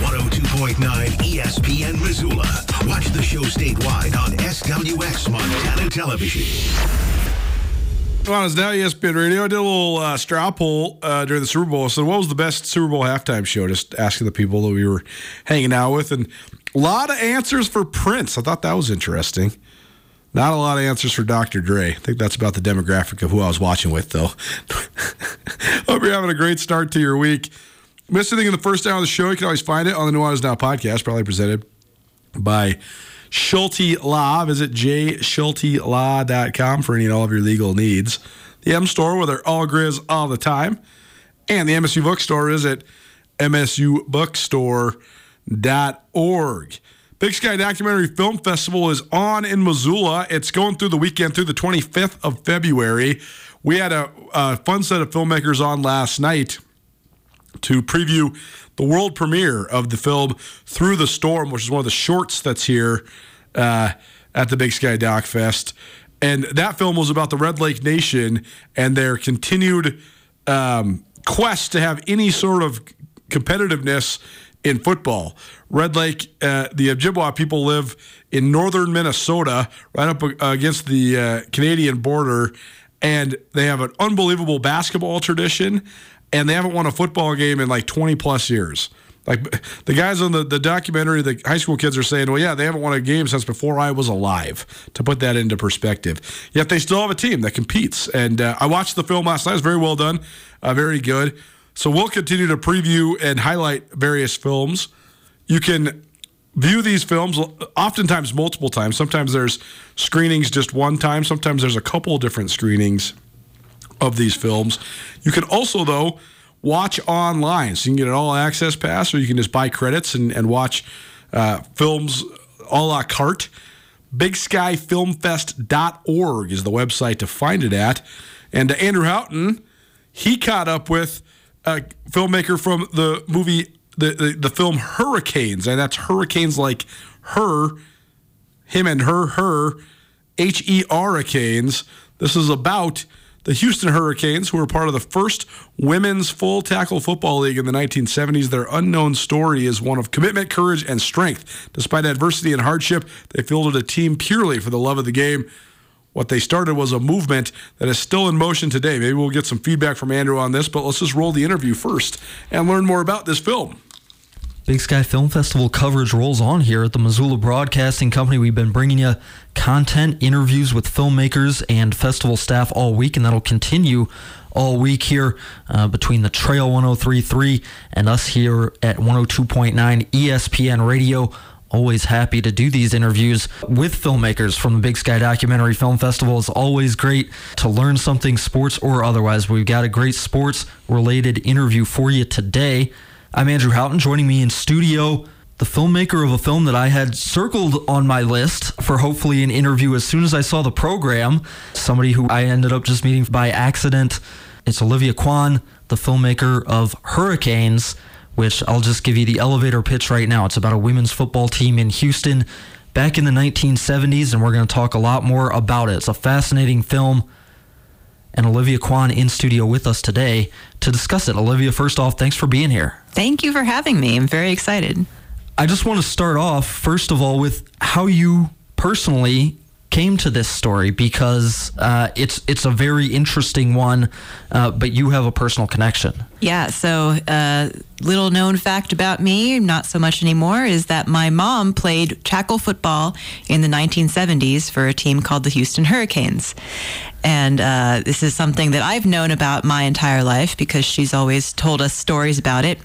102.9 ESPN Missoula. Watch the show statewide on SWX Montana Television. Well, it's now ESPN Radio. I did a little uh, straw poll uh, during the Super Bowl. So, what was the best Super Bowl halftime show? Just asking the people that we were hanging out with, and a lot of answers for Prince. I thought that was interesting. Not a lot of answers for Dr. Dre. I think that's about the demographic of who I was watching with, though. Hope you're having a great start to your week. Missed anything in the first hour of the show? You can always find it on the Nuanez Now podcast, probably presented by Schulte Law. Visit jschultelaw.com for any and all of your legal needs. The M Store, where they're all grizz all the time. And the MSU Bookstore is at msubookstore.org. Big Sky Documentary Film Festival is on in Missoula. It's going through the weekend through the 25th of February. We had a, a fun set of filmmakers on last night to preview the world premiere of the film Through the Storm, which is one of the shorts that's here uh, at the Big Sky Doc Fest. And that film was about the Red Lake Nation and their continued um, quest to have any sort of competitiveness in football. Red Lake, uh, the Ojibwa people live in northern Minnesota, right up against the uh, Canadian border, and they have an unbelievable basketball tradition, and they haven't won a football game in like 20 plus years. Like the guys on the, the documentary, the high school kids are saying, well, yeah, they haven't won a game since before I was alive, to put that into perspective. Yet they still have a team that competes. And uh, I watched the film last night. It was very well done, uh, very good. So we'll continue to preview and highlight various films. You can view these films oftentimes multiple times. Sometimes there's screenings just one time, sometimes there's a couple of different screenings of these films. You can also, though, watch online. So you can get an all access pass, or you can just buy credits and, and watch uh, films a la carte. BigSkyFilmFest.org is the website to find it at. And uh, Andrew Houghton, he caught up with a filmmaker from the movie, the, the, the film Herricanes, and that's Herricanes like her, him and her, her, H E Herricanes. This is about the Houston Herricanes, who were part of the first women's full tackle football league in the 1970s. Their unknown story is one of commitment, courage, and strength. Despite adversity and hardship, they fielded a team purely for the love of the game. What they started was a movement that is still in motion today. Maybe we'll get some feedback from Andrew on this, but let's just roll the interview first and learn more about this film. Big Sky Film Festival coverage rolls on here at the Missoula Broadcasting Company. We've been bringing you content, interviews with filmmakers and festival staff all week, and that'll continue all week here uh, between the Trail 1033 and us here at 102.9 ESPN Radio. Always happy to do these interviews with filmmakers from the Big Sky Documentary Film Festival. It's always great to learn something, sports or otherwise. We've got a great sports related interview for you today. I'm Andrew Houghton. Joining me in studio, the filmmaker of a film that I had circled on my list for hopefully an interview as soon as I saw the program. Somebody who I ended up just meeting by accident. It's Olivia Kuan, the filmmaker of Herricanes, which I'll just give you the elevator pitch right now. It's about a women's football team in Houston back in the 1970s, and we're going to talk a lot more about it. It's a fascinating film. And Olivia Kuan in studio with us today to discuss it. Olivia, first off, thanks for being here. Thank you for having me. I'm very excited. I just want to start off, first of all, with how you personally came to this story because uh, it's it's a very interesting one, uh, but you have a personal connection. Yeah. So, uh, little known fact about me, not so much anymore, is that my mom played tackle football in the 1970s for a team called the Houston Herricanes. And uh, this is something that I've known about my entire life because she's always told us stories about it.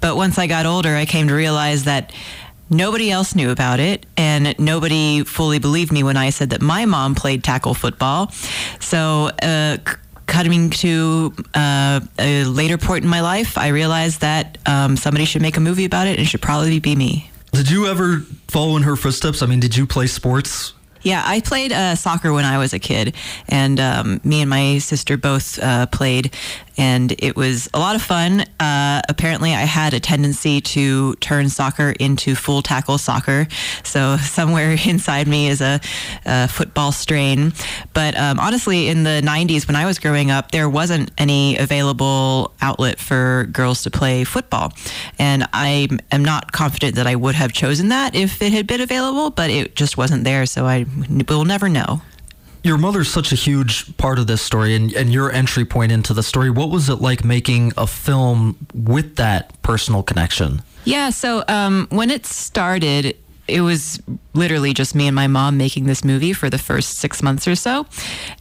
But once I got older, I came to realize that Nobody else knew about it, and nobody fully believed me when I said that my mom played tackle football. So, uh, coming to uh, a later point in my life, I realized that um, somebody should make a movie about it, and it should probably be me. Did you ever follow in her footsteps? I mean, did you play sports yeah, I played uh, soccer when I was a kid, and um, me and my sister both uh, played, and it was a lot of fun. Uh, apparently, I had a tendency to turn soccer into full tackle soccer, so somewhere inside me is a, a football strain. But um, honestly, in the '90s, when I was growing up, there wasn't any available outlet for girls to play football, and I am not confident that I would have chosen that if it had been available, but it just wasn't there, so I we'll never know. Your mother's such a huge part of this story and, and your entry point into the story. What was it like making a film with that personal connection? Yeah, so um, when it started, it was literally just me and my mom making this movie for the first six months or so.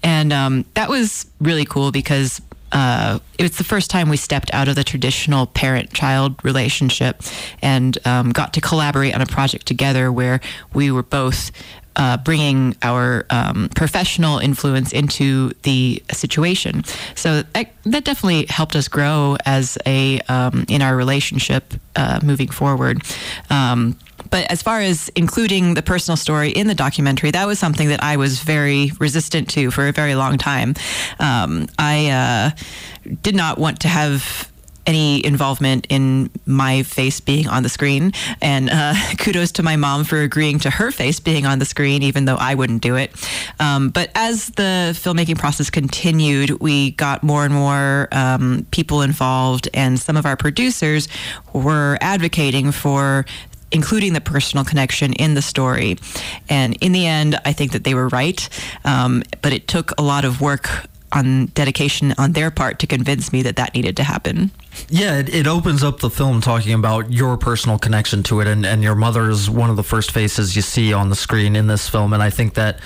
And um, that was really cool because uh, it was the first time we stepped out of the traditional parent child relationship and um, got to collaborate on a project together where we were both uh, bringing our um, professional influence into the situation. So that, that, definitely helped us grow as a um, in our relationship uh, moving forward. Um, but as far as including the personal story in the documentary, that was something that I was very resistant to for a very long time. Um, I uh, did not want to have any involvement in my face being on the screen. And uh, kudos to my mom for agreeing to her face being on the screen, even though I wouldn't do it. Um, but as the filmmaking process continued, we got more and more um, people involved, and some of our producers were advocating for including the personal connection in the story. And in the end, I think that they were right. Um, but it took a lot of work on dedication on their part to convince me that that needed to happen. Yeah, it, it, opens up the film talking about your personal connection to it, and, and your mother is one of the first faces you see on the screen in this film, and I think that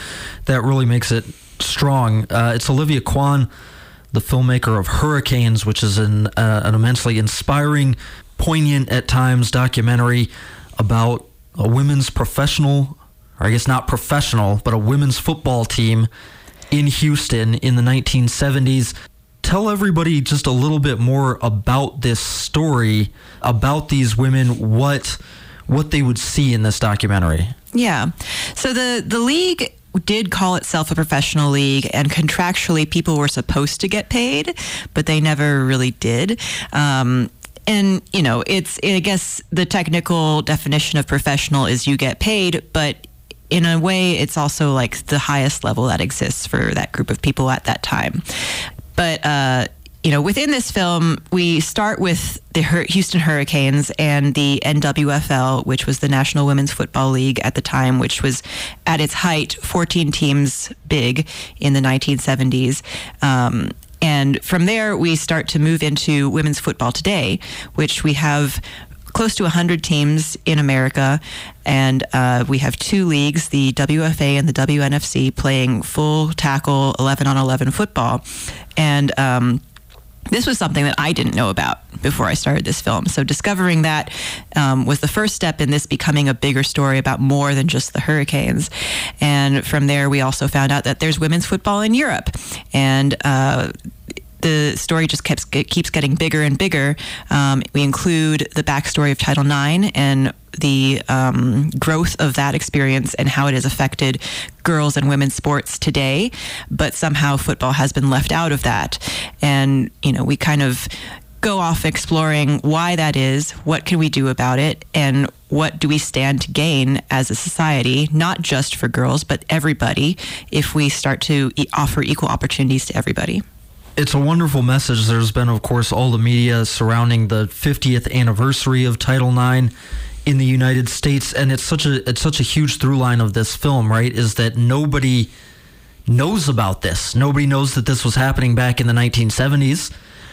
that really makes it strong. Uh, it's Olivia Kuan, the filmmaker of Herricanes, which is an, uh, an immensely inspiring, poignant at times documentary about a women's professional, or I guess not professional, but a women's football team in Houston in the 1970s. Tell everybody just a little bit more about this story, about these women, what what they would see in this documentary. Yeah. So the the league did call itself a professional league, and contractually, people were supposed to get paid, but they never really did. Um, and you know, it's I guess the technical definition of professional is you get paid, but in a way, it's also like the highest level that exists for that group of people at that time. But, uh, you know, within this film, we start with the Houston Herricanes and the NWFL, which was the National Women's Football League at the time, which was at its height 14 teams big in the 1970s. Um, and from there, we start to move into women's football today, which we have close to 100 teams in America, and uh, we have two leagues, the WFA and the WNFC, playing full tackle 11 on 11 football. And um, this was something that I didn't know about before I started this film. So discovering that um, was the first step in this becoming a bigger story about more than just the Herricanes. And from there, we also found out that there's women's football in Europe, and uh, the story just keeps keeps getting bigger and bigger. Um, we include the backstory of Title IX and the um, growth of that experience and how it has affected girls and women's sports today. But somehow football has been left out of that, and you know we kind of go off exploring why that is, what can we do about it, and what do we stand to gain as a society, not just for girls, but everybody, if we start to e- offer equal opportunities to everybody. It's a wonderful message. There's been, of course, all the media surrounding the 50th anniversary of Title IX in the United States, and it's such a it's such a huge through line of this film, right? Is that nobody knows about this. Nobody knows that this was happening back in the 1970s.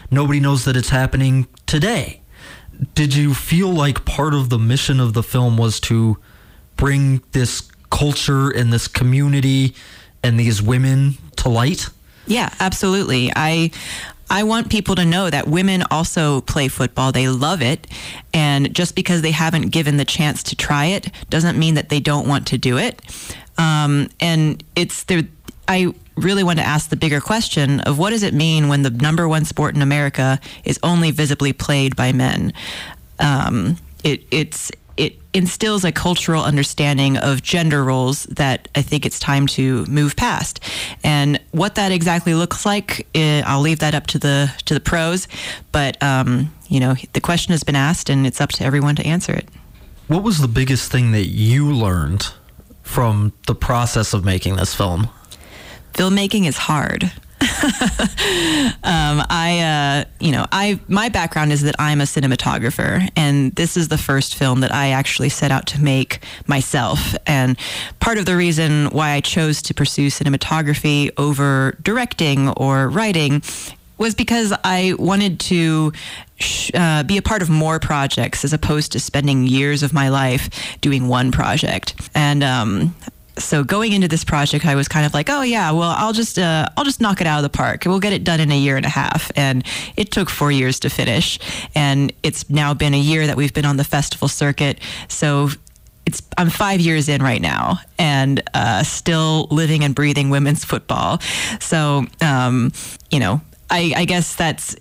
Nobody knows that it's happening today. Did you feel like part of the mission of the film was to bring this culture and this community and these women to light? Yeah, absolutely. I I want people to know that women also play football. They love it. And just because they haven't given the chance to try it doesn't mean that they don't want to do it. Um, and it's there. I really want to ask the bigger question of what does it mean when the number one sport in America is only visibly played by men? Um, it, it's it instills a cultural understanding of gender roles that I think it's time to move past. And what that exactly looks like, eh, I'll leave that up to the to the pros. But um, you know, the question has been asked, and it's up to everyone to answer it. What was the biggest thing that you learned from the process of making this film? Filmmaking is hard. um, I, uh, you know, I my background is that I'm a cinematographer, and this is the first film that I actually set out to make myself. And part of the reason why I chose to pursue cinematography over directing or writing was because I wanted to uh, be a part of more projects as opposed to spending years of my life doing one project. And um, so going into this project, I was kind of like, oh yeah, well I'll just uh, I'll just knock it out of the park. We'll get it done in a year and a half, and it took four years to finish. And it's now been a year that we've been on the festival circuit. So it's I'm five years in right now, and uh, still living and breathing women's football. So um, you know, I, I guess that's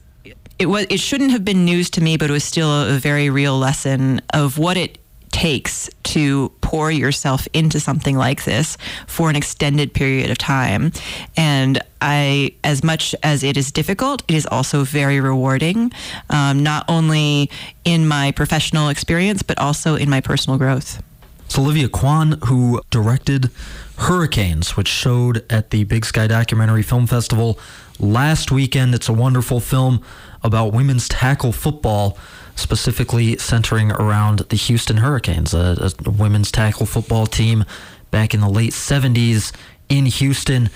it was it shouldn't have been news to me, but it was still a, a very real lesson of what it takes to pour yourself into something like this for an extended period of time. And I, as much as it is difficult, it is also very rewarding, um, not only in my professional experience, but also in my personal growth. It's Olivia Kuan who directed Herricanes, which showed at the Big Sky Documentary Film Festival last weekend. It's a wonderful film about women's tackle football, specifically centering around the Houston Herricanes, a, a women's tackle football team back in the late 70s in Houston.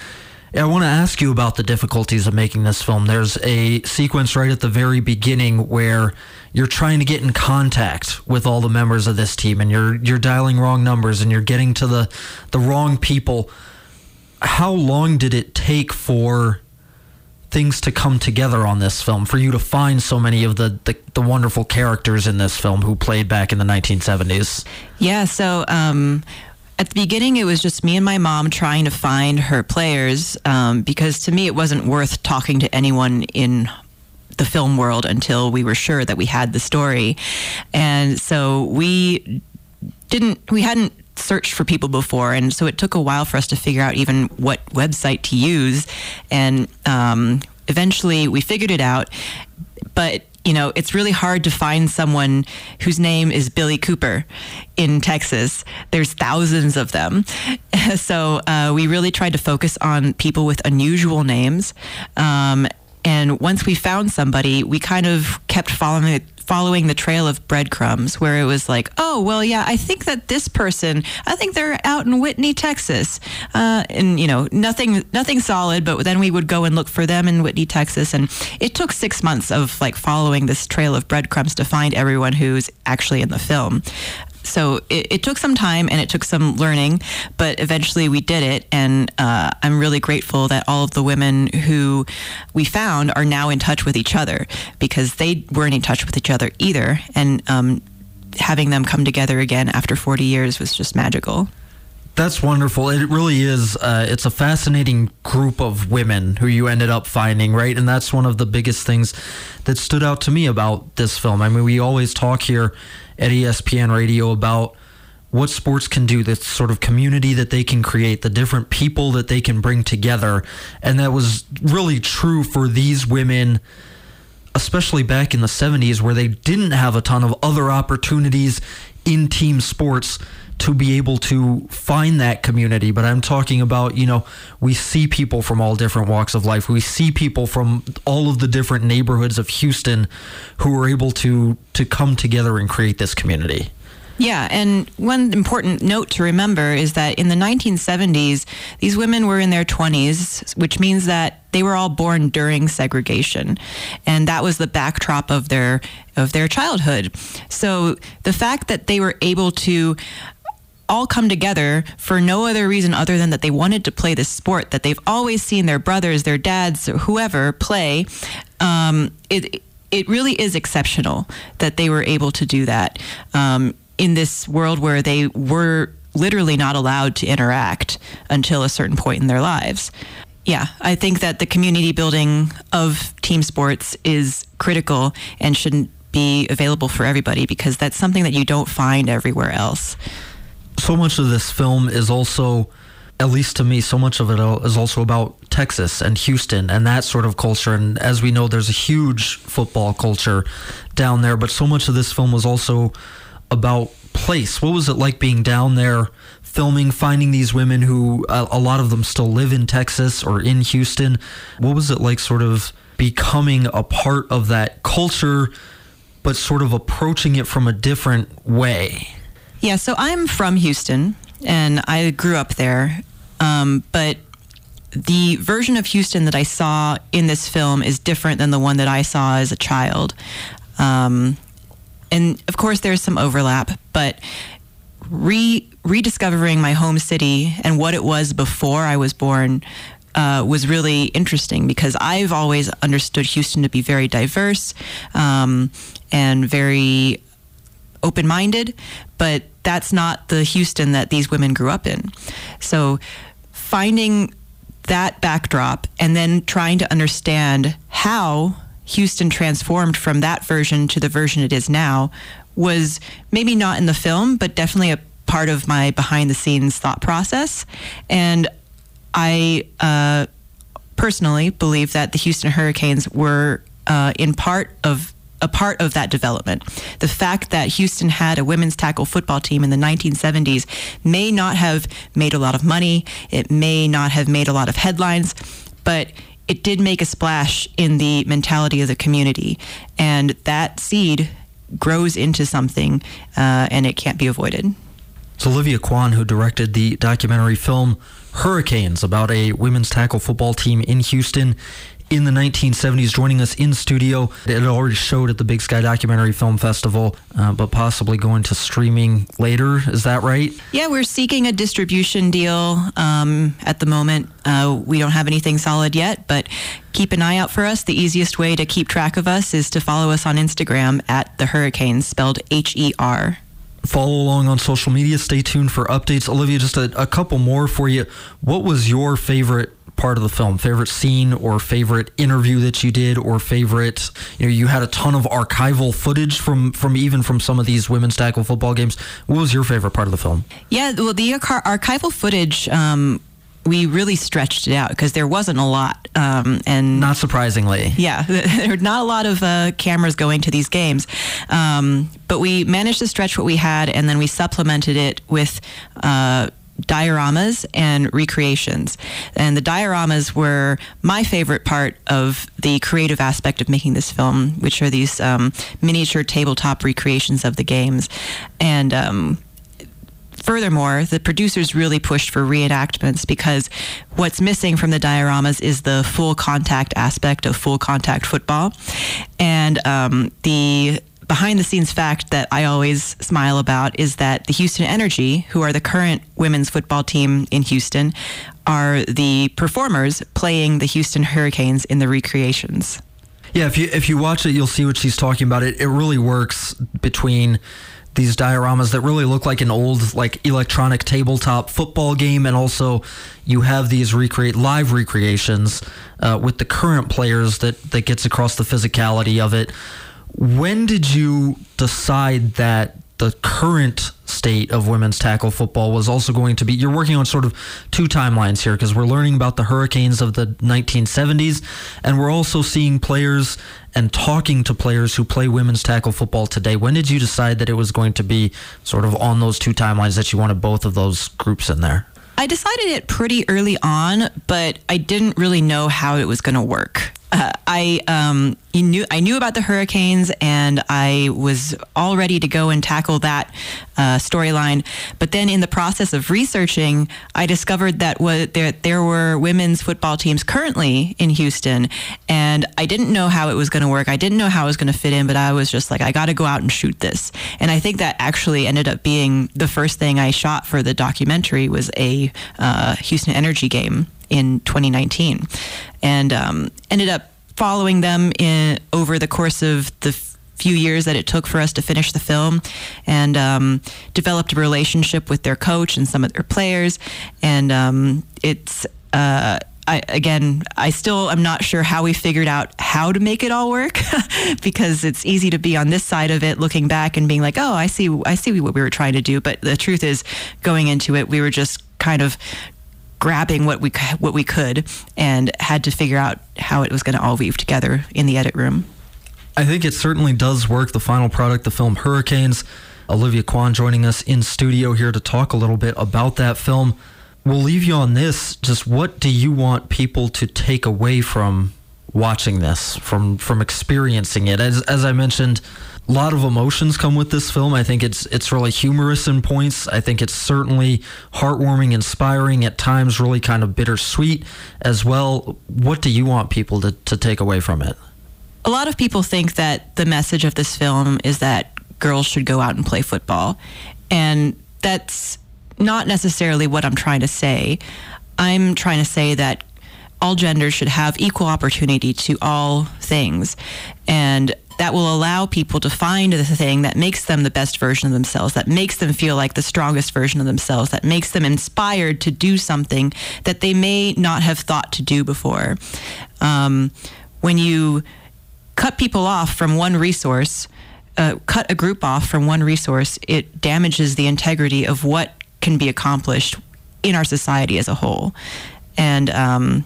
I want to ask you about the difficulties of making this film. There's a sequence right at the very beginning where you're trying to get in contact with all the members of this team and you're you're dialing wrong numbers and you're getting to the the wrong people. How long did it take for things to come together on this film for you to find so many of the, the, the wonderful characters in this film who played back in the 1970s? Yeah, so um, at the beginning, it was just me and my mom trying to find her players um, because to me, it wasn't worth talking to anyone in the film world until we were sure that we had the story. And so we didn't, we hadn't searched for people before. And so it took a while for us to figure out even what website to use. And um, eventually we figured it out. But you know, it's really hard to find someone whose name is Billy Cooper in Texas. There's thousands of them. so uh, we really tried to focus on people with unusual names. Um, and once we found somebody, we kind of kept following following the trail of breadcrumbs where it was like, oh, well, yeah, I think that this person, I think they're out in Whitney, Texas. Uh, and, you know, nothing, nothing solid, but then we would go and look for them in Whitney, Texas. And it took six months of like following this trail of breadcrumbs to find everyone who's actually in the film so it, it, took some time and it took some learning, but eventually we did it. And uh, I'm really grateful that all of the women who we found are now in touch with each other because they weren't in touch with each other either. And um, having them come together again after 40 years was just magical. That's wonderful. It really is. Uh, it's a fascinating group of women who you ended up finding, right? And that's one of the biggest things that stood out to me about this film. I mean, we always talk here at ESPN Radio about what sports can do, the sort of community that they can create, the different people that they can bring together. And that was really true for these women especially back in the 70s where they didn't have a ton of other opportunities in team sports to be able to find that community. But I'm talking about, you know, we see people from all different walks of life. We see people from all of the different neighborhoods of Houston who are able to to come together and create this community. Yeah, and one important note to remember is that in the 1970s, these women were in their 20s, which means that they were all born during segregation, and that was the backdrop of their of their childhood. So the fact that they were able to all come together for no other reason other than that they wanted to play this sport that they've always seen their brothers, their dads, or whoever play. Um, it it really is exceptional that they were able to do that um, in this world where they were literally not allowed to interact until a certain point in their lives. Yeah, I think that the community building of team sports is critical and shouldn't be available for everybody because that's something that you don't find everywhere else so much of this film is also at least to me, so much of it is also about Texas and Houston and that sort of culture. And as we know, there's a huge football culture down there, but so much of this film was also about place. What was it like being down there filming, finding these women who a lot of them still live in Texas or in Houston? What was it like sort of becoming a part of that culture, but sort of approaching it from a different way? Yeah, so I'm from Houston and I grew up there. Um, but the version of Houston that I saw in this film is different than the one that I saw as a child. Um, and of course, there's some overlap, but re- rediscovering my home city and what it was before I was born uh, was really interesting because I've always understood Houston to be very diverse um, and very open minded, but that's not the Houston that these women grew up in. So finding that backdrop and then trying to understand how Houston transformed from that version to the version it is now was maybe not in the film, but definitely a part of my behind the scenes thought process. And I uh, personally believe that the Houston Herricanes were uh, in part of a part of that development. The fact that Houston had a women's tackle football team in the 1970s may not have made a lot of money, it may not have made a lot of headlines, but it did make a splash in the mentality of the community. And that seed grows into something uh, and it can't be avoided. It's Olivia Kuan who directed the documentary film Herricanes about a women's tackle football team in Houston in the 1970s, joining us in studio. It already showed at the Big Sky Documentary Film Festival, uh, but possibly going to streaming later. Is that right? Yeah, we're seeking a distribution deal um, at the moment. Uh, we don't have anything solid yet, but keep an eye out for us. The easiest way to keep track of us is to follow us on Instagram at the Herricanes, spelled H E R follow along on social media. Stay tuned for updates. Olivia, just a, a, couple more for you. What was your favorite part of the film? Favorite scene or favorite interview that you did or favorite, you know, you had a ton of archival footage from, from even from some of these women's tackle football games. What was your favorite part of the film? Yeah, well, the archival footage, um, we really stretched it out because there wasn't a lot. Um, and not surprisingly, yeah, there were not a lot of uh, cameras going to these games. Um, but we managed to stretch what we had, and then we supplemented it with. Uh, dioramas and recreations. And the dioramas were my favorite part of the creative aspect of making this film, which are these um, miniature tabletop recreations of the games. And um, furthermore, the producers really pushed for reenactments because what's missing from the dioramas is the full contact aspect of full contact football. And um, the behind the scenes fact that I always smile about is that the Houston Energy, who are the current women's football team in Houston, are the performers playing the Houston Herricanes in the recreations. Yeah, if you if you watch it, you'll see what she's talking about. It it really works between these dioramas that really look like an old like electronic tabletop football game and also you have these recreate live recreations uh, with the current players that that gets across the physicality of it when did you decide that the current state of women's tackle football was also going to be. You're working on sort of two timelines here because we're learning about the Herricanes of the 1970s, and we're also seeing players and talking to players who play women's tackle football today. When did you decide that it was going to be sort of on those two timelines that you wanted both of those groups in there? I decided it pretty early on, but I didn't really know how it was going to work. Uh, I um, knew I knew about the Herricanes, and I was all ready to go and tackle that uh, storyline. But then, in the process of researching, I discovered that there there were women's football teams currently in Houston, and I didn't know how it was going to work. I didn't know how it was going to fit in, but I was just like, I got to go out and shoot this. And I think that actually ended up being the first thing I shot for the documentary was a uh, Houston Energy game in 2019, and um, ended up following them in over the course of the few years that it took for us to finish the film, and um, developed a relationship with their coach and some of their players, and um, it's. Uh, I, again, I still am not sure how we figured out how to make it all work because it's easy to be on this side of it, looking back and being like, "Oh, I see, I see what we were trying to do." But the truth is, going into it, we were just kind of grabbing what we what we could and had to figure out how it was going to all weave together in the edit room. I think it certainly does work. The final product, the film Herricanes. Olivia Kuan joining us in studio here to talk a little bit about that film. We'll leave you on this. Just what do you want people to take away from watching this, from from experiencing it? As as I mentioned, a lot of emotions come with this film. I think it's it's really humorous in points. I think it's certainly heartwarming, inspiring at times, really kind of bittersweet as well. What do you want people to, to take away from it? A lot of people think that the message of this film is that girls should go out and play football. And that's not necessarily what I'm trying to say. I'm trying to say that all genders should have equal opportunity to all things. And that will allow people to find the thing that makes them the best version of themselves, that makes them feel like the strongest version of themselves, that makes them inspired to do something that they may not have thought to do before. Um, when you cut people off from one resource, uh, cut a group off from one resource, it damages the integrity of what can be accomplished in our society as a whole. And, um,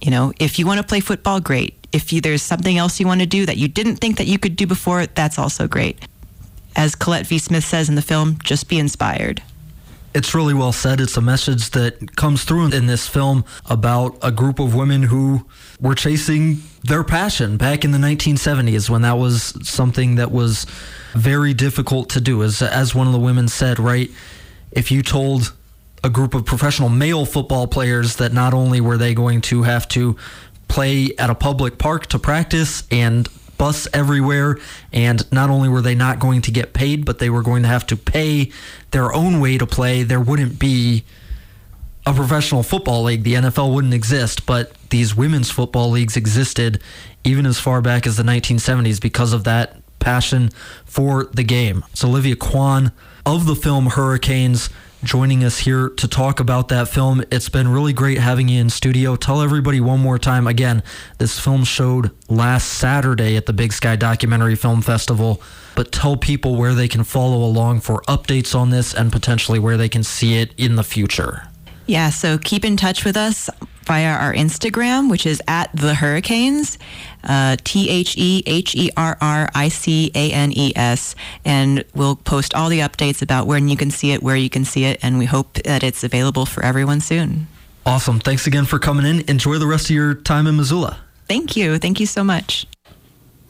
you know, if you want to play football, great if you, there's something else you want to do that you didn't think that you could do before, that's also great. As Colette V. Smith says in the film, just be inspired. It's really well said. It's a message that comes through in this film about a group of women who were chasing their passion back in the 1970s when that was something that was very difficult to do. As, as one of the women said, right? If you told a group of professional male football players that not only were they going to have to play at a public park to practice and bus everywhere. And not only were they not going to get paid, but they were going to have to pay their own way to play. There wouldn't be a professional football league. The NFL wouldn't exist, but these women's football leagues existed even as far back as the 1970s because of that passion for the game. It's Olivia Kuan of the film Herricanes joining us here to talk about that film. It's been really great having you in studio. Tell everybody one more time again, this film showed last Saturday at the Big Sky Documentary Film Festival, but tell people where they can follow along for updates on this and potentially where they can see it in the future. Yeah, so keep in touch with us via our Instagram, which is at the Herricanes, uh, T H E H E R R I C A N E S, and we'll post all the updates about when you can see it, where you can see it, and we hope that it's available for everyone soon. Awesome. Thanks again for coming in. Enjoy the rest of your time in Missoula. Thank you. Thank you so much.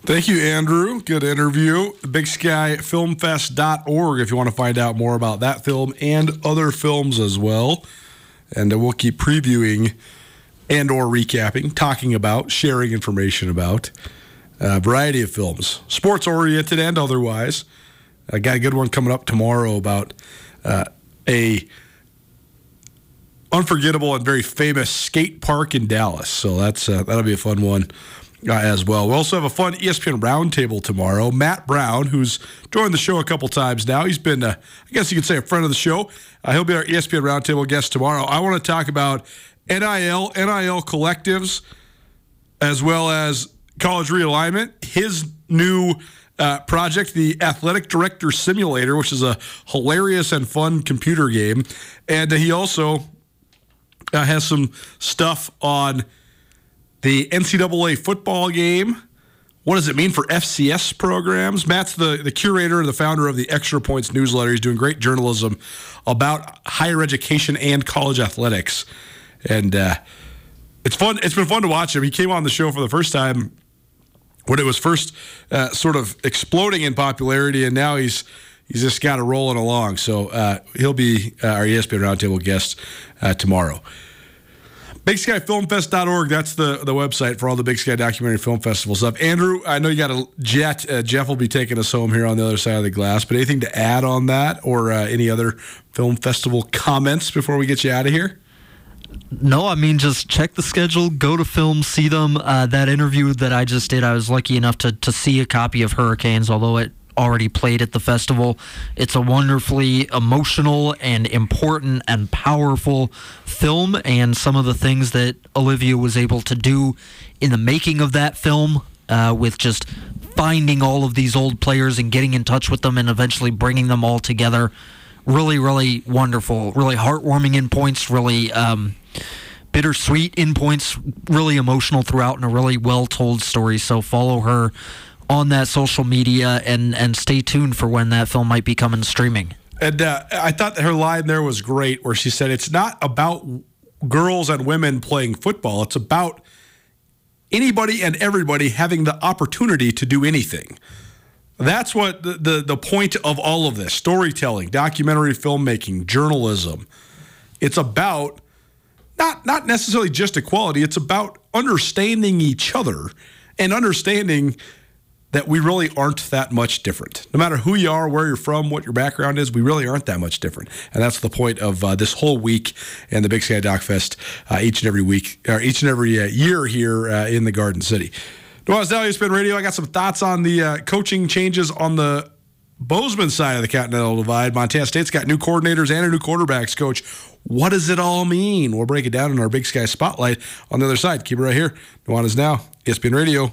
Thank you, Andrew. Good interview. BigSkyFilmFest.org if you want to find out more about that film and other films as well. And uh, we'll keep previewing and or recapping, talking about, sharing information about a variety of films, sports oriented and otherwise. I got a good one coming up tomorrow about uh, a unforgettable and very famous skate park in Dallas. So that's uh, that'll be a fun one uh, as well. We also have a fun ESPN roundtable tomorrow. Matt Brown, who's joined the show a couple times now, he's been, uh, I guess you could say, a friend of the show. Uh, he'll be our ESPN roundtable guest tomorrow. I want to talk about NIL, NIL collectives, as well as college realignment. His new uh, project, the Athletic Director Simulator, which is a hilarious and fun computer game. And he also uh, has some stuff on the NCAA football game. What does it mean for FCS programs? Matt's the, the curator and the founder of the Extra Points newsletter. He's doing great journalism about higher education and college athletics. And uh, it's fun. It's been fun to watch him. He came on the show for the first time when it was first uh, sort of exploding in popularity, and now he's he's just got it rolling along. So uh, he'll be uh, our ESPN Roundtable guest uh, tomorrow. BigSkyFilmFest.org. That's the, the website for all the Big Sky Documentary Film Festival stuff. Andrew, I know you got a jet. Uh, Jeff will be taking us home here on the other side of the glass. But anything to add on that, or uh, any other film festival comments before we get you out of here? No, I mean just check the schedule, go to film, see them. Uh, that interview that I just did, I was lucky enough to to see a copy of Herricanes, although it already played at the festival. It's a wonderfully emotional and important and powerful film, and some of the things that Olivia was able to do in the making of that film uh, with just finding all of these old players and getting in touch with them and eventually bringing them all together. Really, really wonderful, really heartwarming in points, really um, bittersweet in points, really emotional throughout, and a really well told story. So follow her on that social media and and stay tuned for when that film might be coming streaming. And uh, I thought her line there was great, where she said, "It's not about girls and women playing football. It's about anybody and everybody having the opportunity to do anything." That's what the, the, the point of all of this storytelling, documentary filmmaking, journalism. It's about not not necessarily just equality. It's about understanding each other and understanding that we really aren't that much different. No matter who you are, where you're from, what your background is, we really aren't that much different. And that's the point of uh, this whole week and the Big Sky Doc Fest uh, each and every week, or each and every uh, year here uh, in the Garden City. Nuanez Now, ESPN Radio. I got some thoughts on the uh, coaching changes on the Bozeman side of the Continental Divide. Montana State's got new coordinators and a new quarterbacks coach. What does it all mean? We'll break it down in our Big Sky Spotlight on the other side. Keep it right here. Nuanez Now, ESPN Radio.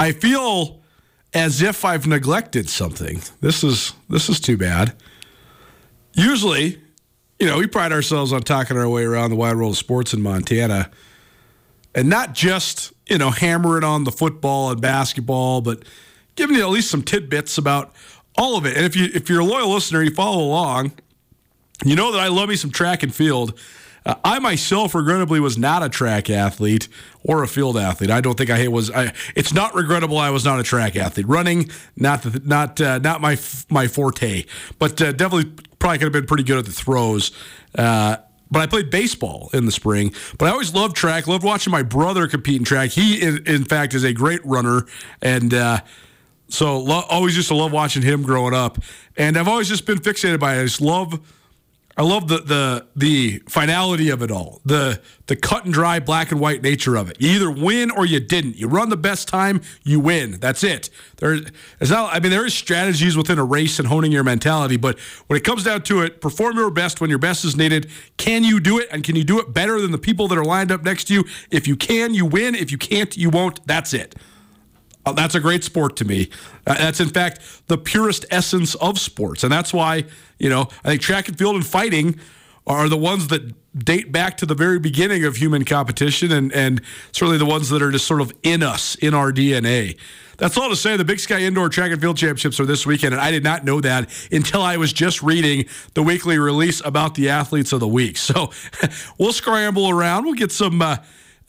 I feel as if I've neglected something. This is this is too bad. Usually, you know, we pride ourselves on talking our way around the wide world of sports in Montana, and not just you know hammering on the football and basketball, but giving you at least some tidbits about all of it. And if you if you're a loyal listener, you follow along. You know that I love me some track and field. Uh, I myself, regrettably, was not a track athlete or a field athlete. I don't think I was. I, it's not regrettable. I was not a track athlete. Running, not the, not uh, not my my forte, but uh, definitely probably could have been pretty good at the throws. Uh, but I played baseball in the spring. But I always loved track. Loved watching my brother compete in track. He, in, in fact, is a great runner, and uh, so lo- always used to love watching him growing up. And I've always just been fixated by it. I just love I love the the the finality of it all. The the cut and dry black and white nature of it. You either win or you didn't. You run the best time, you win. That's it. There is not I mean there is strategies within a race and honing your mentality, but when it comes down to it, perform your best when your best is needed. Can you do it and can you do it better than the people that are lined up next to you? If you can, you win. If you can't, you won't. That's it. Uh, that's a great sport to me. Uh, that's in fact the purest essence of sports, and that's why you know I think track and field and fighting are the ones that date back to the very beginning of human competition, and and certainly the ones that are just sort of in us, in our DNA. That's all to say. The Big Sky Indoor Track and Field Championships are this weekend, and I did not know that until I was just reading the weekly release about the athletes of the week. So we'll scramble around. We'll get some. Uh,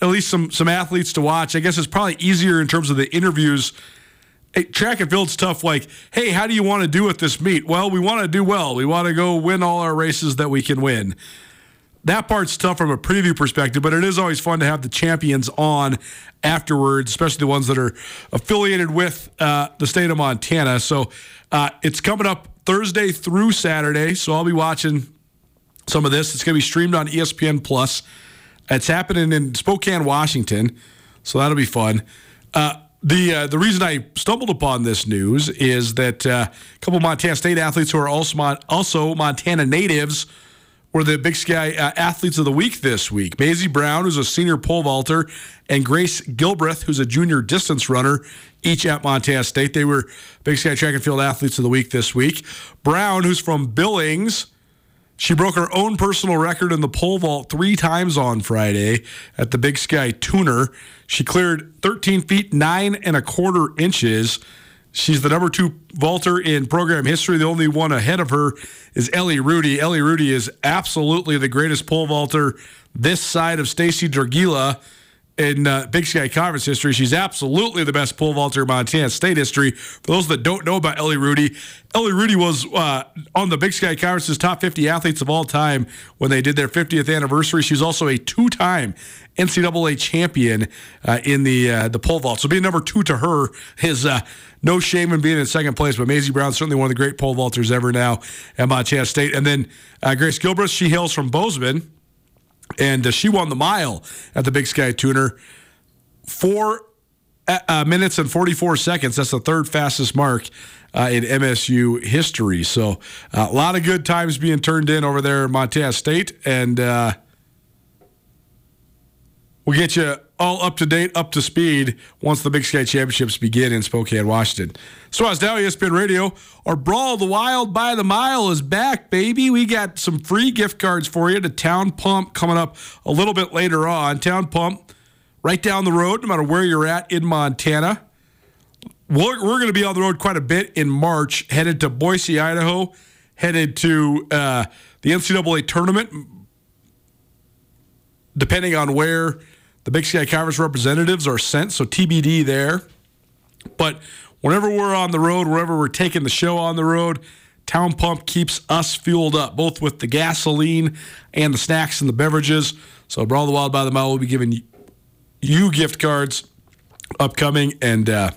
at least some some athletes to watch. I guess it's probably easier in terms of the interviews. Track and field's tough. Like, hey, how do you want to do at this meet? Well, we want to do well. We want to go win all our races that we can win. That part's tough from a preview perspective, but it is always fun to have the champions on afterwards, especially the ones that are affiliated with uh, the state of Montana. So uh, it's coming up Thursday through Saturday. So I'll be watching some of this. It's going to be streamed on ESPN Plus. It's happening in Spokane, Washington, so that'll be fun. Uh, the uh, the reason I stumbled upon this news is that uh, a couple of Montana State athletes who are also Mon- also Montana natives were the Big Sky uh, athletes of the week this week. Maisie Brown, who's a senior pole vaulter, and Grace Gilbreth, who's a junior distance runner, each at Montana State. They were Big Sky track and field athletes of the week this week. Brown, who's from Billings she broke her own personal record in the pole vault three times on Friday at the Big Sky Tuner. She cleared 13 feet, nine and a quarter inches. She's the number two vaulter in program history. The only one ahead of her is Ellie Rudy. Ellie Rudy is absolutely the greatest pole vaulter this side of Stacy Dragila in uh, Big Sky Conference history. She's absolutely the best pole vaulter in Montana State history. For those that don't know about Ellie Rudy, Ellie Rudy was uh, on the Big Sky Conference's top 50 athletes of all time when they did their 50th anniversary. She's also a two-time NCAA champion uh, in the uh, the pole vault. So being number two to her is uh, no shame in being in second place. But Maisie Brown certainly one of the great pole vaulters ever now at Montana State. And then uh, Grace Gilbreth, she hails from Bozeman and uh, she won the mile at the Big Sky Tuner. Four uh, uh minutes and 44 seconds. That's the third fastest mark uh, in MSU history. So uh, a lot of good times being turned in over there in Montana State. And uh, we'll get you all up to date, up to speed once the Big Sky Championships begin in Spokane, Washington. So as now ESPN Radio, our Brawl the Wild by the Mile is back, baby. We got some free gift cards for you to Town Pump coming up a little bit later on. Town Pump, right down the road, no matter where you're at in Montana. We're, we're going to be on the road quite a bit in March, headed to Boise, Idaho, headed to uh, the NCAA tournament, depending on where the Big Sky Conference representatives are sent, so TBD there. But whenever we're on the road, wherever we're taking the show on the road, Town Pump keeps us fueled up, both with the gasoline and the snacks and the beverages. So Brawl the Wild by the Mile will be giving you gift cards upcoming, and uh,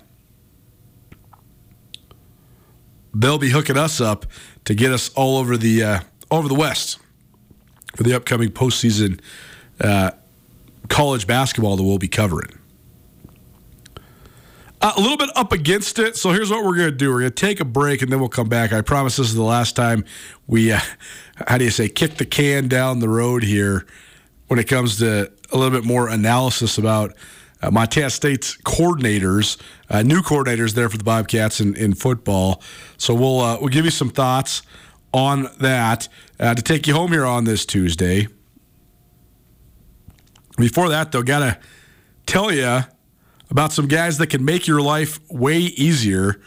they'll be hooking us up to get us all over the uh, over the West for the upcoming postseason uh, college basketball that we'll be covering. Uh, a little bit up against it. So here's what we're going to do. We're going to take a break and then we'll come back. I promise this is the last time we, uh, how do you say, kick the can down the road here when it comes to a little bit more analysis about uh, Montana State's coordinators, uh, new coordinators there for the Bobcats in, in football. So we'll uh, we'll give you some thoughts on that uh, to take you home here on this Tuesday. Before that, though, got to tell you about some guys that can make your life way easier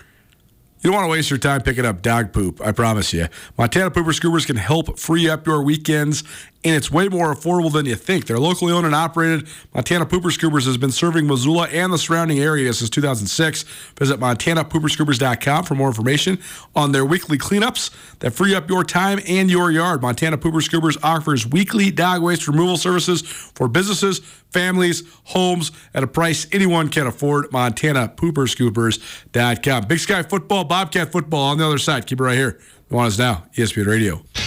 you don't want to waste your time picking up dog poop, I promise you. Montana Pooper Scoopers can help free up your weekends, and it's way more affordable than you think. They're locally owned and operated. Montana Pooper Scoopers has been serving Missoula and the surrounding area since 2006. Visit montanapooperscoopers.com for more information on their weekly cleanups that free up your time and your yard. Montana Pooper Scoopers offers weekly dog waste removal services for businesses, families, homes at a price anyone can afford. MontanaPooperscoopers.com. Big Sky Football, Bobcat Football on the other side. Keep it right here. Nuanez Now, ESPN Radio.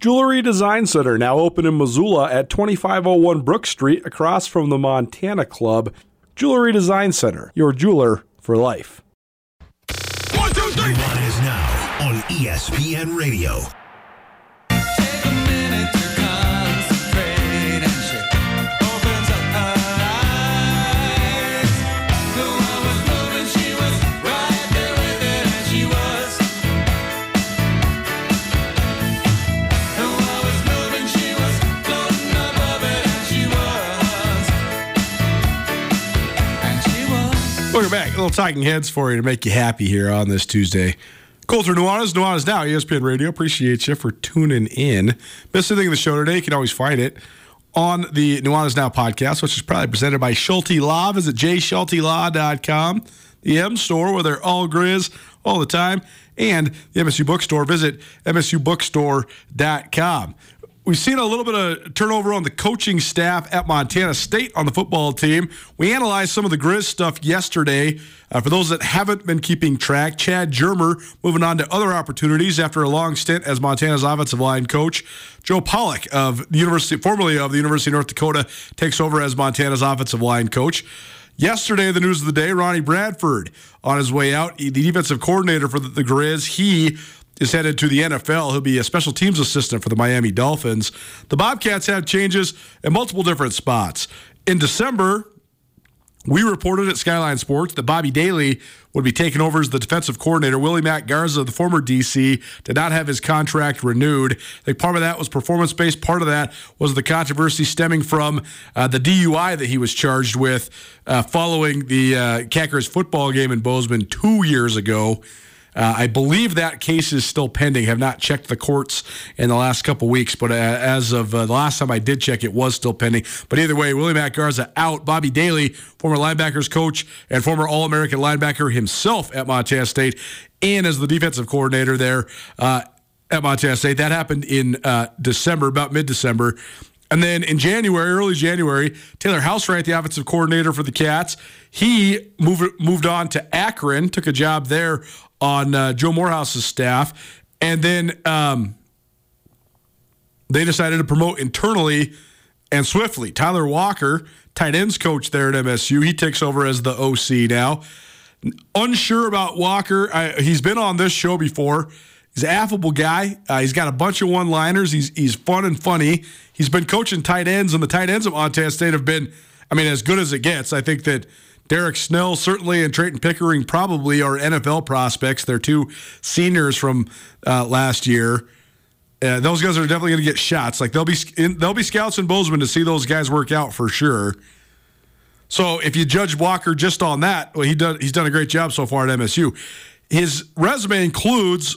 Jewelry Design Center now open in Missoula at 2501 Brook Street across from the Montana Club. Jewelry Design Center, your jeweler for life. One, two, three. One is now on ESPN Radio. Welcome back. A little talking heads for you to make you happy here on this Tuesday. Colter Nuanez, Nuanez Now, ESPN Radio. Appreciate you for tuning in. Missed anything in the show today, you can always find it on the Nuanez Now podcast, which is probably presented by Schulte Law. Visit jschultelaw.com, the M store where they're all grizz all the time, and the MSU bookstore. Visit msubookstore.com. We've seen a little bit of turnover on the coaching staff at Montana State on the football team. We analyzed some of the Grizz stuff yesterday. Uh, for those that haven't been keeping track, Chad Germer moving on to other opportunities after a long stint as Montana's offensive line coach. Joe Pollock of the University, formerly of the University of North Dakota, takes over as Montana's offensive line coach. Yesterday, the news of the day: Ronnie Bradford on his way out, the defensive coordinator for the, the Grizz. He is headed to the NFL. He'll be a special teams assistant for the Miami Dolphins. The Bobcats have changes in multiple different spots. In December, we reported at Skyline Sports that Bobby Daly would be taking over as the defensive coordinator. Willie Mack Garza, the former DC, did not have his contract renewed. I think part of that was performance based. Part of that was the controversy stemming from uh, the DUI that he was charged with uh, following the uh, Cackers football game in Bozeman two years ago. Uh, I believe that case is still pending. Have not checked the courts in the last couple weeks, but uh, as of uh, the last time I did check, it was still pending. But either way, Willie Mack Garza out. Bobby Daly, former linebackers coach and former All American linebacker himself at Montana State, and as the defensive coordinator there uh, at Montana State. That happened in uh, December, about mid December. And then in January, early January, Taylor Housewright, the offensive coordinator for the Cats, he moved moved on to Akron, took a job there on uh, Joe Moorhead's staff, and then um, they decided to promote internally and swiftly. Tyler Walker, tight ends coach there at MSU, he takes over as the OC now. Unsure about Walker. I, he's been on this show before. He's an affable guy. Uh, he's got a bunch of one-liners. He's he's fun and funny. He's been coaching tight ends, and the tight ends of Montana State have been, I mean, as good as it gets. I think that Derryk Snell certainly and Trayton Pickering probably are NFL prospects. They're two seniors from uh, last year. Uh, those guys are definitely going to get shots. Like they'll be in, they'll be scouts in Bozeman to see those guys work out for sure. So if you judge Walker just on that, well, he done he's done a great job so far at MSU. His resume includes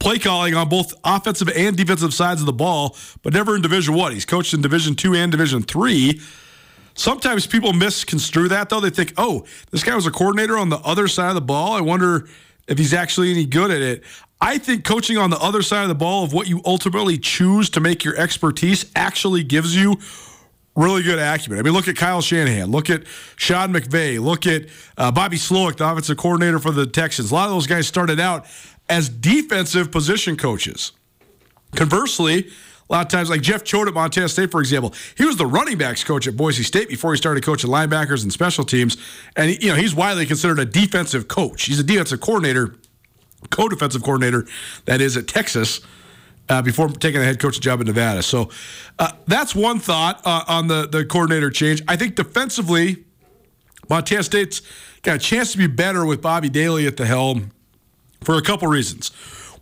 play calling on both offensive and defensive sides of the ball, but never in Division One. He's coached in Division Two and Division Three. Sometimes people misconstrue that though. They think, "Oh, this guy was a coordinator on the other side of the ball. I wonder if he's actually any good at it." I think coaching on the other side of the ball of what you ultimately choose to make your expertise actually gives you really good acumen. I mean, look at Kyle Shanahan, look at Sean McVay, look at uh, Bobby Slowik, the offensive coordinator for the Texans. A lot of those guys started out as defensive position coaches. Conversely, a lot of times, like Jeff Choate at Montana State, for example, he was the running backs coach at Boise State before he started coaching linebackers and special teams. And you know he's widely considered a defensive coach. He's a defensive coordinator, co-defensive coordinator, that is at Texas. Uh, before taking a head coaching job in Nevada, so uh, that's one thought uh, on the the coordinator change. I think defensively, Montana State's got a chance to be better with Bobby Daly at the helm for a couple reasons.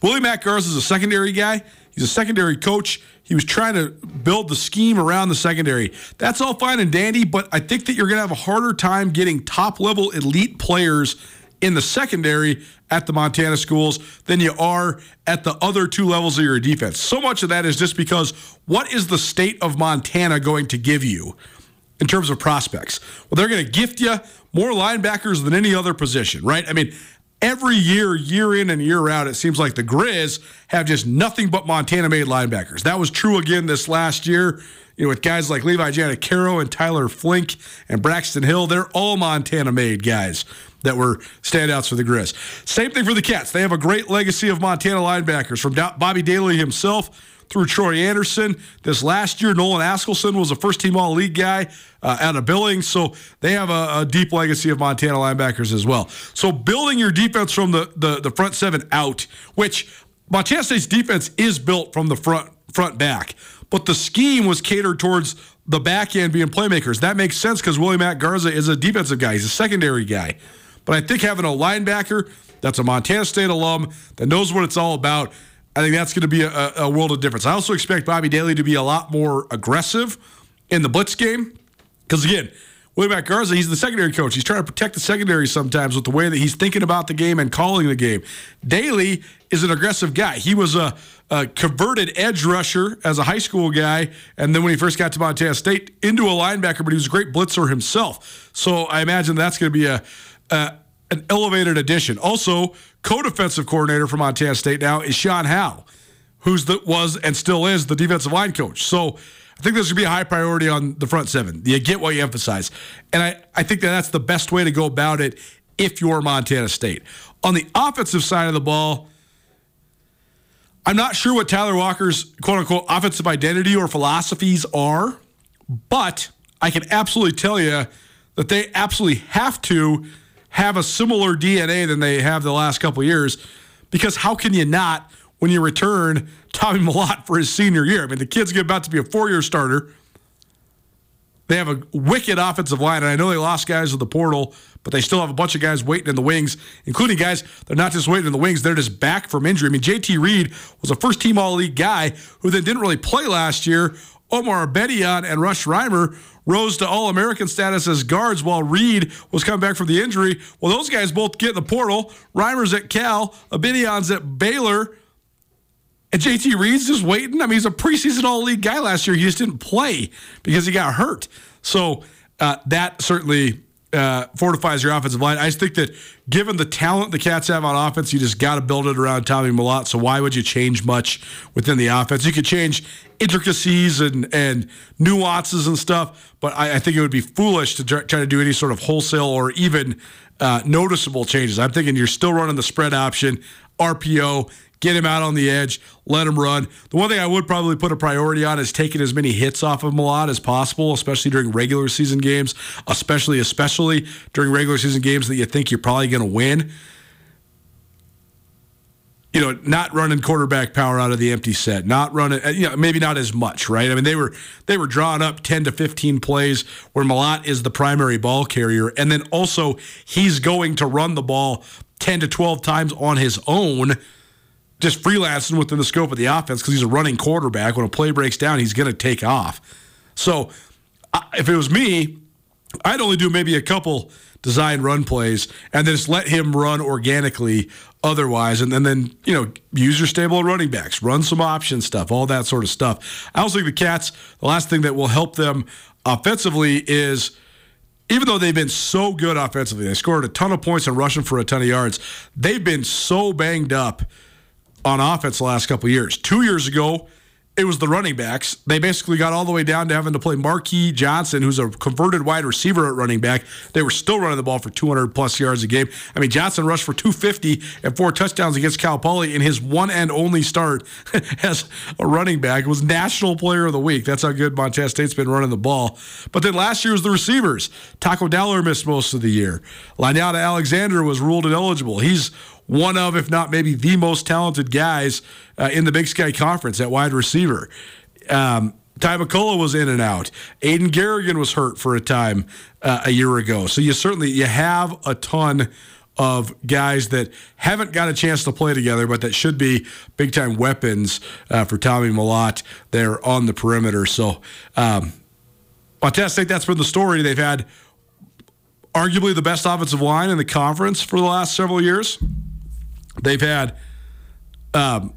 Willie Mack Garza is a secondary guy. He's a secondary coach. He was trying to build the scheme around the secondary. That's all fine and dandy, but I think that you're going to have a harder time getting top level elite players in the secondary at the Montana schools than you are at the other two levels of your defense. So much of that is just because what is the state of Montana going to give you in terms of prospects? Well, they're going to gift you more linebackers than any other position, right? I mean, every year, year in and year out, it seems like the Grizz have just nothing but Montana made linebackers. That was true again this last year. You know, with guys like Levi Janacaro and Tyler Flink and Braxton Hill, they're all Montana made guys that were standouts for the Grizz. Same thing for the Cats. They have a great legacy of Montana linebackers from Bobby Daly himself through Troy Anderson. This last year, Nolan Askelson was a first team All League guy uh, out of Billings. So they have a, a, deep legacy of Montana linebackers as well. So building your defense from the, the, the front seven out, which Montana State's defense is built from the front front back, but the scheme was catered towards the back end being playmakers. That makes sense because Willie Mack Garza is a defensive guy. He's a secondary guy. But I think having a linebacker that's a Montana State alum that knows what it's all about I think that's going to be a, a, world of difference. I also expect Bobby Daly to be a lot more aggressive in the blitz game because, again, Willie Mack Garza, he's the secondary coach. He's trying to protect the secondary sometimes with the way that he's thinking about the game and calling the game. Daly is an aggressive guy. He was a, a, converted edge rusher as a high school guy, and then when he first got to Montana State, into a linebacker, but he was a great blitzer himself. So I imagine that's going to be a, a an elevated addition. Also, co-defensive coordinator for Montana State now is Sean Howe, who's the was and still is the defensive line coach. So I think this would be a high priority on the front seven. You get what you emphasize. And I, I think that that's the best way to go about it if you're Montana State. On the offensive side of the ball, I'm not sure what Tyler Walker's quote unquote offensive identity or philosophies are, but I can absolutely tell you that they absolutely have to have a similar DNA than they have the last couple years. Because how can you not when you return Tommy Mellott for his senior year? I mean, the kid's get about to be a four-year starter. They have a wicked offensive line, and I know they lost guys with the portal, but they still have a bunch of guys waiting in the wings, including guys they're not just waiting in the wings; they're just back from injury. I mean, JT Reed was a first-team All-League guy who then didn't really play last year. Omar Aigbedion and Rush Reimer rose to All American status as guards while Reed was coming back from the injury. Well, those guys both get in the portal. Reimer's at Cal, Aigbedion's at Baylor. And JT Reed's just waiting. I mean, he's a preseason All League guy last year. He just didn't play because he got hurt. So uh, that certainly uh, fortifies your offensive line. I just think that given the talent the Cats have on offense, you just got to build it around Tommy Mellott. So why would you change much within the offense? You could change intricacies and and nuances and stuff, but I, I think it would be foolish to try, try, to do any sort of wholesale or even uh, noticeable changes. I'm thinking you're still running the spread option, RPO, get him out on the edge, let him run. The one thing I would probably put a priority on is taking as many hits off of Mellott as possible, especially during regular season games, especially especially during regular season games that you think you're probably going to win. You know, not running quarterback power out of the empty set, not running, uh, you know, maybe not as much, right? I mean, they were they were drawing up ten to fifteen plays where Mellott is the primary ball carrier, and then also he's going to run the ball ten to twelve times on his own just freelancing within the scope of the offense because he's a running quarterback. When a play breaks down, he's going to take off. So if it was me, I'd only do maybe a couple design run plays and then just let him run organically otherwise. And then, then you know, use your stable running backs, run some option stuff, all that sort of stuff. I also think the Cats, the last thing that will help them offensively is even though they've been so good offensively, they scored a ton of points and rushing for a ton of yards, they've been so banged up on offense the last couple years. Two years ago, it was the running backs. They basically got all the way down to having to play Marquis Johnson, who's a converted wide receiver at running back. They were still running the ball for 200 plus yards a game. I mean, Johnson rushed for 250 and four touchdowns against Cal Poly in his one and only start as a running back. It was National Player of the Week. That's how good Montana State's been running the ball. But then last year was the receivers. Taco Dowler missed most of the year. Lonyatta Alexander was ruled ineligible. He's one of, if not maybe the most talented guys uh, in the Big Sky Conference at wide receiver. Um, Ty McCullough was in and out. Aiden Garrigan was hurt for a time uh, a year ago. So you certainly you have a ton of guys that haven't got a chance to play together, but that should be big time weapons uh, for Tommy Mellott there on the perimeter. So, um, that's been the story. They've had arguably the best offensive line in the conference for the last several years. They've had um,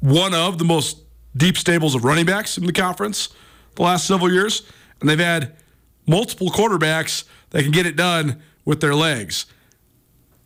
one of the most deep stables of running backs in the conference the last several years, and they've had multiple quarterbacks that can get it done with their legs.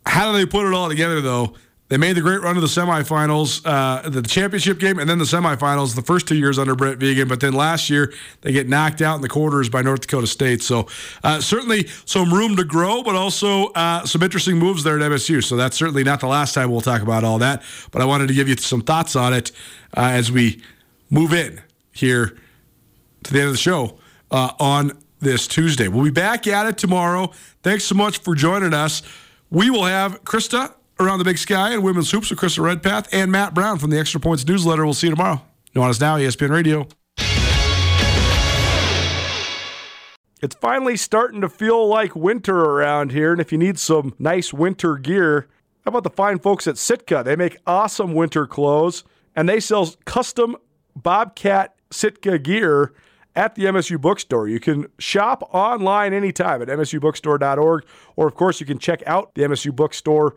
How do they put it all together, though? They made the great run to the semifinals, uh, the championship game, and then the semifinals the first two years under Brett Vigen. But then last year, they get knocked out in the quarters by North Dakota State. So uh, certainly some room to grow, but also uh, some interesting moves there at MSU. So that's certainly not the last time we'll talk about all that. But I wanted to give you some thoughts on it uh, as we move in here to the end of the show uh, on this Tuesday. We'll be back at it tomorrow. Thanks so much for joining us. We will have Krista around the big sky and women's hoops with Krista Redpath and Matt Brown from the Extra Points newsletter. We'll see you tomorrow. Nuanez Now, ESPN Radio. It's finally starting to feel like winter around here, and if you need some nice winter gear, how about the fine folks at Sitka? They make awesome winter clothes, and they sell custom Bobcat Sitka gear at the MSU Bookstore. You can shop online anytime at msubookstore.org, or of course, you can check out the MSU Bookstore